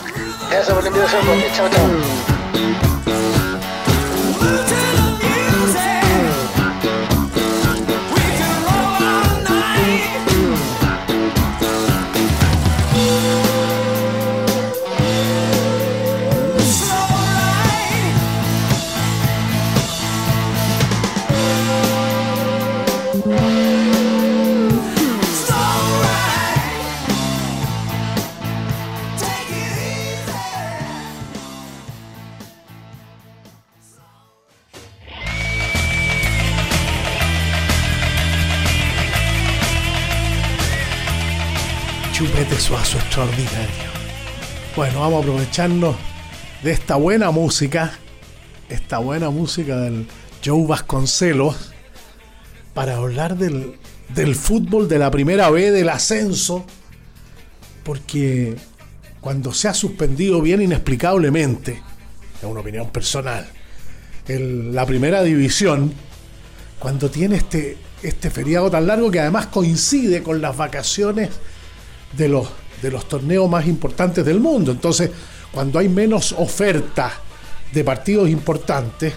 Suazo extraordinario. Bueno, vamos a aprovecharnos de esta buena música, esta buena música del Joe Vasconcelos, para hablar del, del fútbol de la primera B, del ascenso, porque cuando se ha suspendido bien inexplicablemente, es una opinión personal, el- la primera división, cuando tiene este, este feriado tan largo que además coincide con las vacaciones de los, de los torneos más importantes del mundo. Entonces, cuando hay menos oferta de partidos importantes,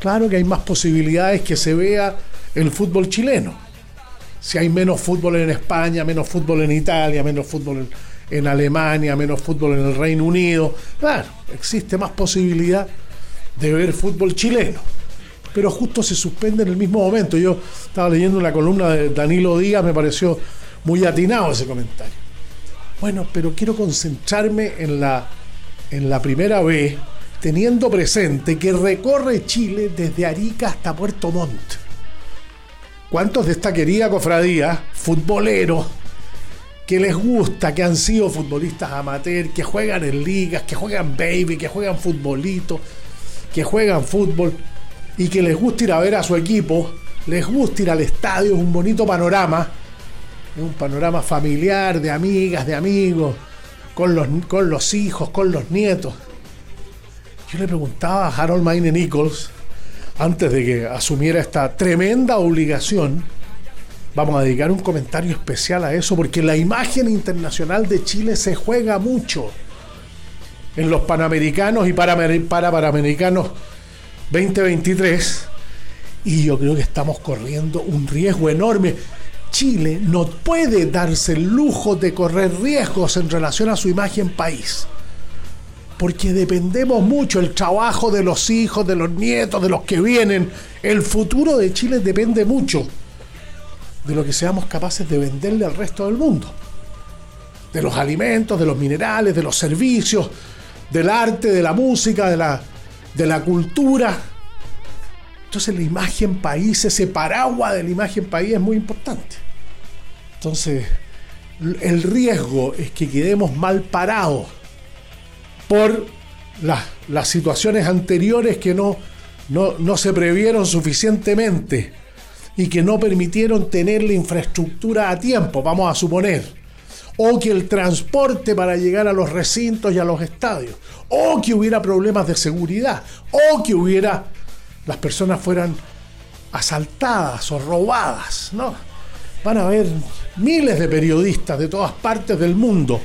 claro que hay más posibilidades que se vea el fútbol chileno. si hay menos fútbol en España, menos fútbol en Italia, menos fútbol en, en Alemania, menos fútbol en el Reino Unido. Claro, existe más posibilidad de ver fútbol chileno. Pero justo se suspende en el mismo momento. Yo estaba leyendo una columna de Danilo Díaz, me pareció muy atinado ese comentario. Bueno, pero quiero concentrarme en la, en la primera vez, teniendo presente que recorre Chile desde Arica hasta Puerto Montt. ¿Cuántos de esta querida cofradía, futboleros, que les gusta, que han sido futbolistas amateur, que juegan en ligas, que juegan baby, que juegan futbolito, que juegan fútbol y que les gusta ir a ver a su equipo, les gusta ir al estadio, es un bonito panorama, un panorama familiar, de amigas, de amigos, con los, con los hijos, con los nietos. Yo le preguntaba a Harold Maine Nichols, antes de que asumiera esta tremenda obligación, Vamos a dedicar un comentario especial a eso porque la imagen internacional de Chile se juega mucho en los Panamericanos y para, para Panamericanos 2023 y yo creo que estamos corriendo un riesgo enorme. Chile no puede darse el lujo de correr riesgos en relación a su imagen país. Porque dependemos mucho, el trabajo de los hijos, de los nietos, de los que vienen, el futuro de Chile depende mucho de lo que seamos capaces de venderle al resto del mundo. De los alimentos, de los minerales, de los servicios, del arte, de la música, de la, de la cultura. Entonces la imagen país, ese paraguas de la imagen país es muy importante. Entonces, el riesgo es que quedemos mal parados por las, las situaciones anteriores que no, no, no se previeron suficientemente y que no permitieron tener la infraestructura a tiempo, vamos a suponer, o que el transporte para llegar a los recintos y a los estadios, o que hubiera problemas de seguridad, o que hubiera las personas fueran asaltadas o robadas, ¿no? Van a haber miles de periodistas de todas partes del mundo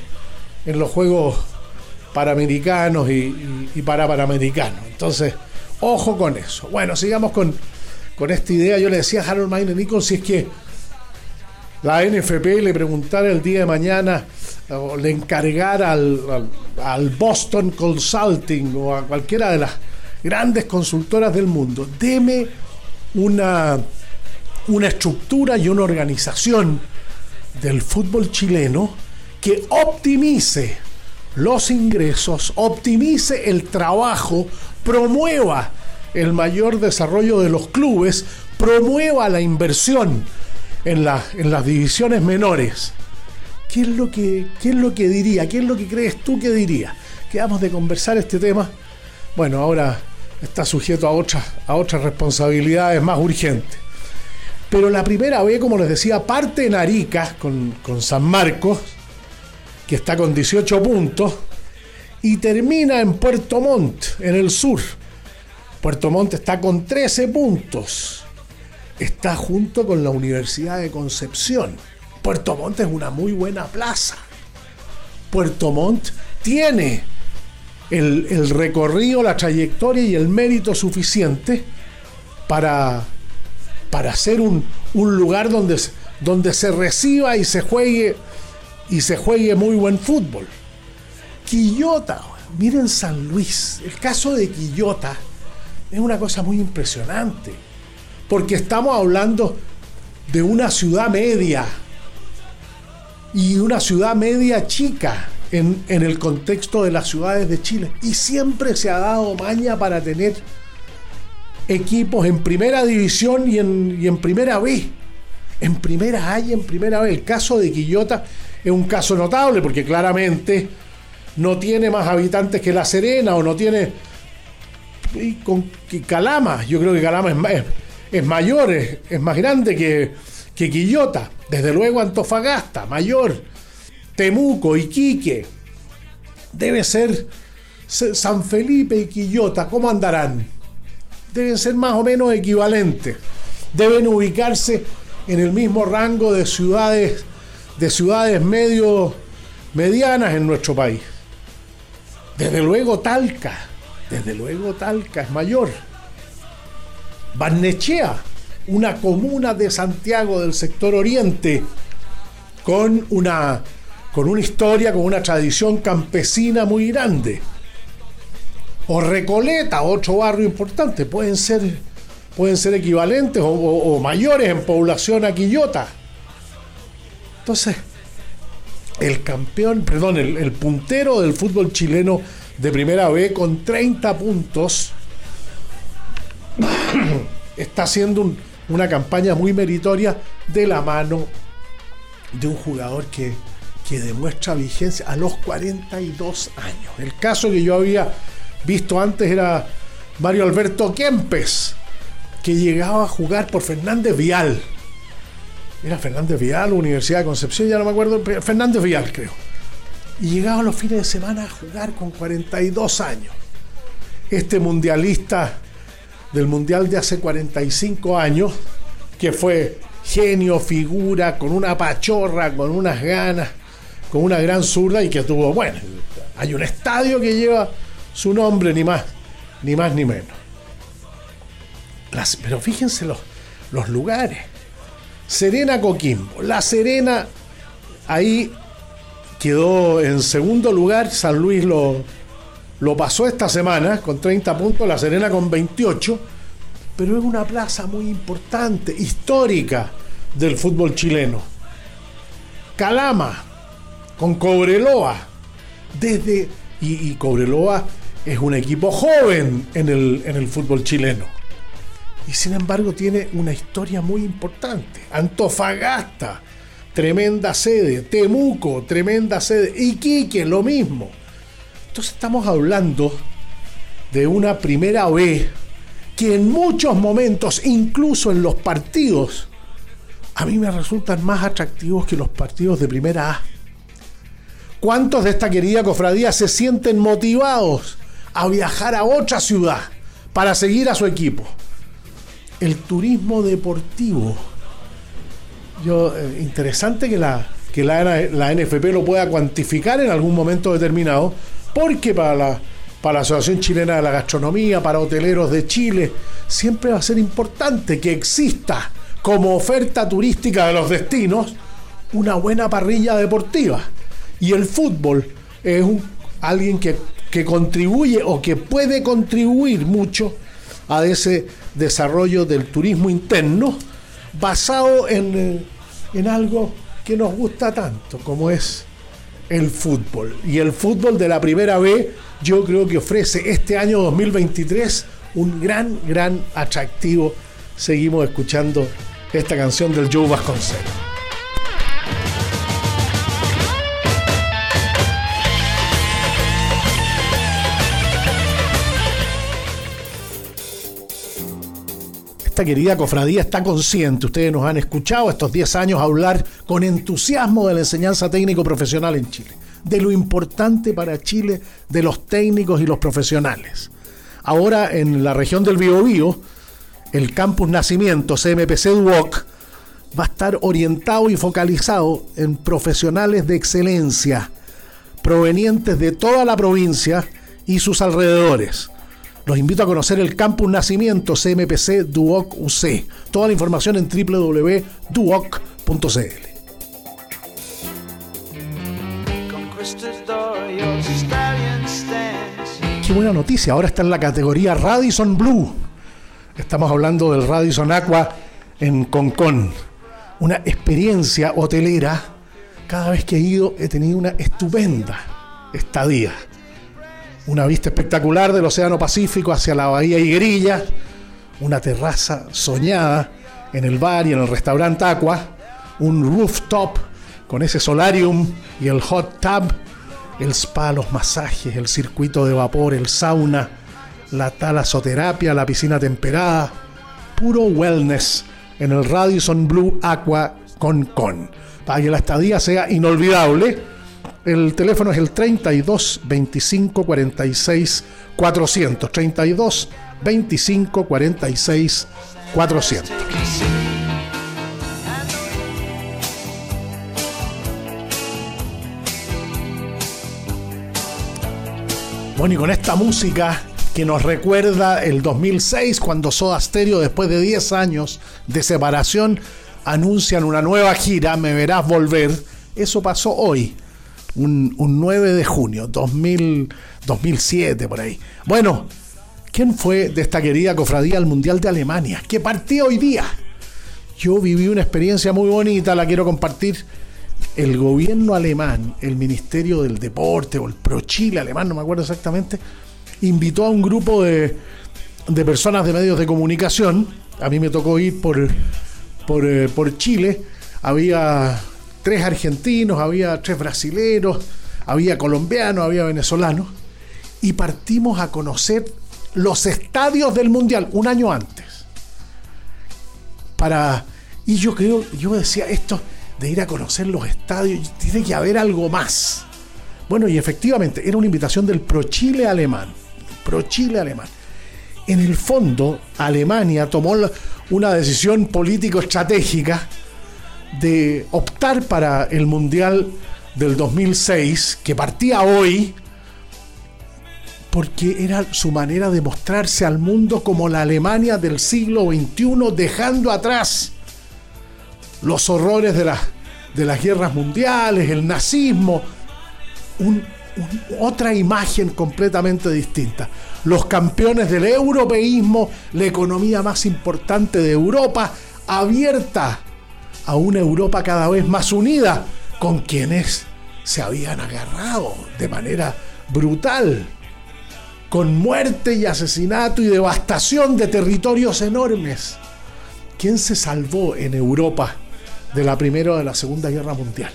en los Juegos Panamericanos y, y, para Panamericanos. Entonces, ojo con eso. Bueno, sigamos con con esta idea. Yo le decía a Harold Mayne Nichols si es que la NFP le preguntara el día de mañana o le encargara al, Boston Consulting o a cualquiera de las grandes consultoras del mundo, deme una, una estructura y una organización del fútbol chileno que optimice los ingresos, optimice el trabajo, promueva el mayor desarrollo de los clubes, promueva la inversión en, en las divisiones menores. ¿Qué es, lo que, ¿Qué es lo que diría? ¿Qué es lo que crees tú que diría? Quedamos de conversar este tema. Bueno, ahora está sujeto a otras, a otras responsabilidades más urgentes. Pero la primera vez, como les decía, parte en Arica con, con San Marcos, que está con 18 puntos, y termina en Puerto Montt, en el sur. Puerto Montt está con 13 puntos. Está junto con la Universidad de Concepción. Puerto Montt es una muy buena plaza. Puerto Montt tiene el, recorrido, la trayectoria y el mérito suficiente para, para ser un, lugar donde, donde se reciba y se juegue y se juegue muy buen fútbol. Quillota, miren San Luis, el caso de Quillota es una cosa muy impresionante, porque estamos hablando de una ciudad media y una ciudad media chica en, el contexto de las ciudades de Chile. Y siempre se ha dado maña para tener equipos en primera división y en, y en primera B. En primera A y en primera B. El caso de Quillota es un caso notable porque claramente no tiene más habitantes que La Serena o no tiene y con Calama, yo creo que Calama es, es, mayor, es, más grande que, que Quillota. Desde luego Antofagasta, mayor. Temuco, Iquique. Debe ser San Felipe y Quillota. ¿Cómo andarán? Deben ser más o menos equivalentes. Deben ubicarse en el mismo rango de ciudades, de ciudades medio, medianas en nuestro país. Desde luego Talca desde luego Talca es mayor. Barnechea, una comuna de Santiago del sector oriente con una, con una historia, con una tradición campesina muy grande. O Recoleta, otro barrio importante, pueden ser, pueden ser equivalentes o, mayores en población a Quillota. Entonces, el campeón, perdón, el, puntero del fútbol chileno de primera B con 30 puntos *clears throat* está haciendo un- una campaña muy meritoria de la mano de un jugador que, que demuestra vigencia a los 42 años. El caso que yo había visto antes era Mario Alberto Kempes, que llegaba a jugar por Fernández Vial. Era Fernández Vial, Universidad de Concepción, ya no me acuerdo, Fernández Vial creo. Y llegaba los fines de semana a jugar con 42 años. Este mundialista del Mundial de hace 45 años, que fue genio, figura, con una pachorra, con unas ganas, con una gran zurda y que tuvo, bueno, hay un estadio que lleva su nombre, ni más, ni más ni menos. Pero fíjense los, los lugares. Serena Coquimbo. La Serena ahí quedó en segundo lugar. San Luis lo, lo pasó esta semana con 30 puntos. La Serena con 28. Pero es una plaza muy importante, histórica del fútbol chileno. Calama con Cobreloa. Desde, y, y Cobreloa es un equipo joven en el, en el fútbol chileno y sin embargo tiene una historia muy importante. Antofagasta, tremenda sede. Temuco, tremenda sede. Iquique, lo mismo. Entonces estamos hablando de una primera B que en muchos momentos, incluso en los partidos, a mí me resultan más atractivos que los partidos de primera A. ¿Cuántos de esta querida cofradía se sienten motivados a viajar a otra ciudad para seguir a su equipo? el turismo deportivo. Yo, eh, interesante que la, que la, la NFP lo pueda cuantificar en algún momento determinado, porque para la, para la Asociación Chilena de la Gastronomía, para hoteleros de Chile, siempre va a ser importante que exista como oferta turística de los destinos una buena parrilla deportiva. Y el fútbol es un, alguien que, que contribuye o que puede contribuir mucho a ese desarrollo del turismo interno basado en, eh, en algo que nos gusta tanto como es el fútbol. Y el fútbol de la primera B yo creo que ofrece este año 2023 un gran, gran atractivo. Seguimos escuchando esta canción del Joe Vasconcelos. Esta querida cofradía está consciente, ustedes nos han escuchado estos 10 años hablar con entusiasmo de la enseñanza técnico profesional en Chile, de lo importante para Chile de los técnicos y los profesionales. Ahora en la región del Biobío, el campus Nacimiento CMPC Duoc va a estar orientado y focalizado en profesionales de excelencia provenientes de toda la provincia y sus alrededores. Los invito a conocer el Campus Nacimiento CMPC Duoc UC. Toda la información en www.duoc.cl. Qué buena noticia, ahora está en la categoría Radisson Blue. Estamos hablando del Radisson Aqua en Concón. Una experiencia hotelera. Cada vez que he ido he tenido una estupenda estadía una vista espectacular del Océano Pacífico hacia la Bahía Higuerilla, una terraza soñada en el bar y en el restaurante Aqua, un rooftop con ese solarium y el hot tub, el spa, los masajes, el circuito de vapor, el sauna, la talasoterapia, la piscina temperada, puro wellness en el Radisson Blue Aqua con con. Para que la estadía sea inolvidable, el teléfono es el 32 25 46 400. 32 25 46 400. Bueno, y con esta música que nos recuerda el 2006 cuando Soda Stereo, después de 10 años de separación, anuncian una nueva gira, Me Verás Volver. Eso pasó hoy, un, un 9 de junio, 2000, 2007 por ahí. Bueno, ¿quién fue de esta querida cofradía al Mundial de Alemania? Que partió hoy día. Yo viví una experiencia muy bonita, la quiero compartir. El gobierno alemán, el Ministerio del Deporte o el Pro Chile alemán, no me acuerdo exactamente, invitó a un grupo de, de personas de medios de comunicación. A mí me tocó ir por, por, eh, por Chile. Había tres argentinos, había tres brasileros, había colombianos, había venezolanos. Y partimos a conocer los estadios del Mundial un año antes. Para, y yo creo, yo decía, esto de ir a conocer los estadios, tiene que haber algo más. Bueno, y efectivamente, era una invitación del Pro Chile alemán. Pro Chile alemán. En el fondo, Alemania tomó una decisión político-estratégica de optar para el Mundial del 2006, que partía hoy, porque era su manera de mostrarse al mundo como la Alemania del siglo XXI, dejando atrás los horrores de, las de las guerras mundiales, el nazismo, otra imagen completamente distinta. Los campeones del europeísmo, la economía más importante de Europa, abierta a una Europa cada vez más unida, con quienes se habían agarrado de manera brutal con muerte y asesinato y devastación de territorios enormes. ¿Quién se salvó en Europa de la Primera o de la Segunda Guerra Mundial?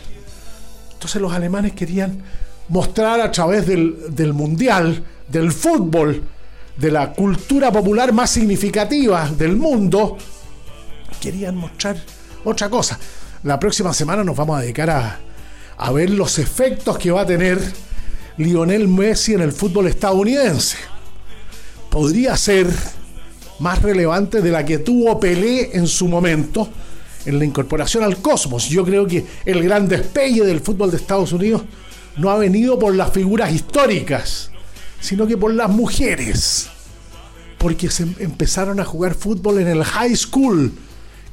Entonces los alemanes querían mostrar a través del, del Mundial, del fútbol, de la cultura popular más significativa del mundo, querían mostrar otra cosa. La próxima semana nos vamos a dedicar a, a ver los efectos que va a tener Lionel Messi en el fútbol estadounidense. Podría ser más relevante de la que tuvo Pelé en su momento en la incorporación al cosmos. Yo creo que el gran despegue del fútbol de Estados Unidos no ha venido por las figuras históricas, sino que por las mujeres. Porque se empezaron a jugar fútbol en el high school,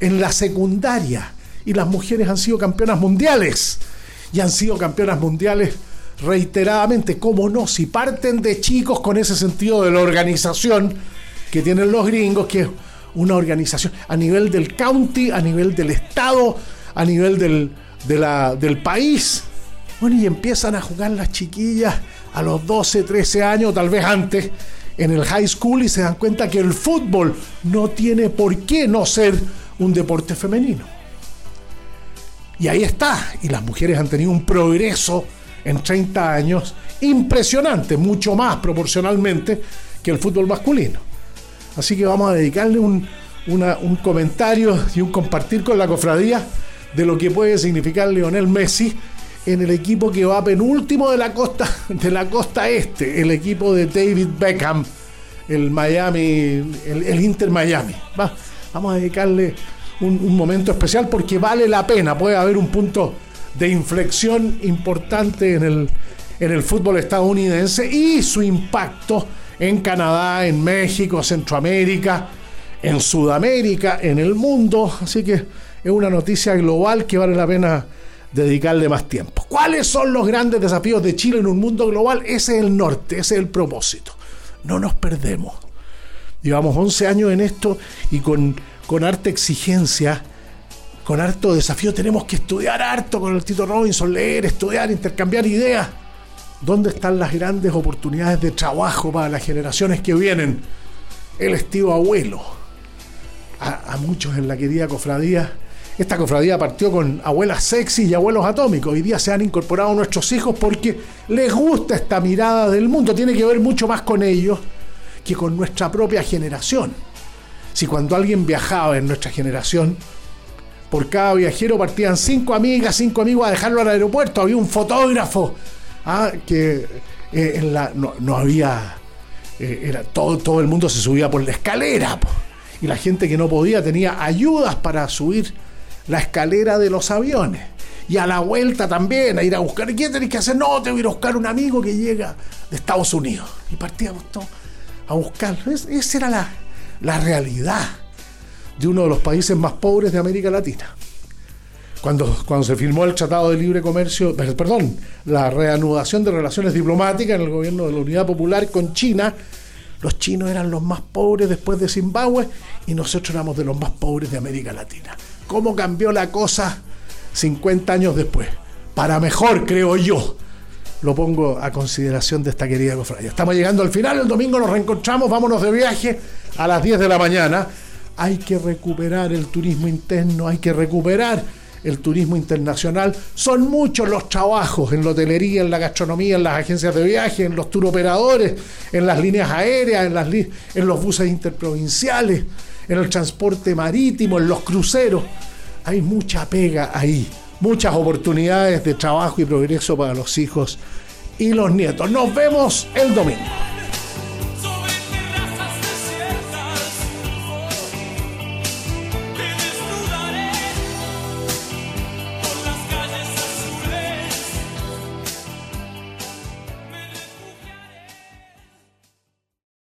en la secundaria, y las mujeres han sido campeonas mundiales. Y han sido campeonas mundiales reiteradamente, ¿cómo no? Si parten de chicos con ese sentido de la organización que tienen los gringos, que es una organización a nivel del county, a nivel del estado, a nivel del, del país. Bueno, y empiezan a jugar las chiquillas a los 12, 13 años, tal vez antes, en el high school y se dan cuenta que el fútbol no tiene por qué no ser un deporte femenino. Y ahí está. Y las mujeres han tenido un progreso en 30 años impresionante, mucho más proporcionalmente que el fútbol masculino. Así que vamos a dedicarle un, un comentario y un compartir con la cofradía de lo que puede significar Lionel Messi en el equipo que va penúltimo de la costa, de la costa este, el equipo de David Beckham, el Miami, el, el Inter Miami. Va, vamos a dedicarle un, momento especial porque vale la pena, puede haber un punto de inflexión importante en el, en el fútbol estadounidense y su impacto en Canadá, en México, Centroamérica, en Sudamérica, en el mundo. Así que es una noticia global que vale la pena dedicarle más tiempo. ¿Cuáles son los grandes desafíos de Chile en un mundo global? Ese es el norte, ese es el propósito. No nos perdemos. Llevamos 11 años en esto y con, con harta exigencia con harto desafío. Tenemos que estudiar harto con el Tito Robinson, leer, estudiar, intercambiar ideas. ¿Dónde están las grandes oportunidades de trabajo para las generaciones que vienen? El estilo abuelo. A, a muchos en la querida cofradía. Esta cofradía partió con abuelas sexy y abuelos atómicos. Hoy día se han incorporado nuestros hijos porque les gusta esta mirada del mundo. Tiene que ver mucho más con ellos que con nuestra propia generación. Si cuando alguien viajaba en nuestra generación, por cada viajero partían cinco amigas, cinco amigos a dejarlo al aeropuerto. Había un fotógrafo ah, que eh, no, había. Eh, era, todo, todo el mundo se subía por la escalera. Y la gente que no podía tenía ayudas para subir la escalera de los aviones. Y a la vuelta también, a ir a buscar. ¿Qué tenés que hacer? No, tengo que ir a buscar un amigo que llega de Estados Unidos. Y partíamos todos a buscarlo. Es- esa era la, la realidad de uno de los países más pobres de América Latina. Cuando, cuando se firmó el Tratado de Libre Comercio, per- perdón, la reanudación de relaciones diplomáticas en el gobierno de la Unidad Popular con China, los chinos eran los más pobres después de Zimbabue y nosotros éramos de los más pobres de América Latina. ¿Cómo cambió la cosa 50 años después? Para mejor, creo yo. Lo pongo a consideración de esta querida cofradía. Estamos llegando al final, el domingo nos reencontramos, vámonos de viaje a las 10 de la mañana. Hay que recuperar el turismo interno, hay que recuperar el turismo internacional. Son muchos los trabajos en la hotelería, en la gastronomía, en las agencias de viaje, en los turoperadores, en las líneas aéreas, en, en los buses interprovinciales, en el transporte marítimo, en los cruceros. Hay mucha pega ahí, muchas oportunidades de trabajo y progreso para los hijos y los nietos. Nos vemos el domingo.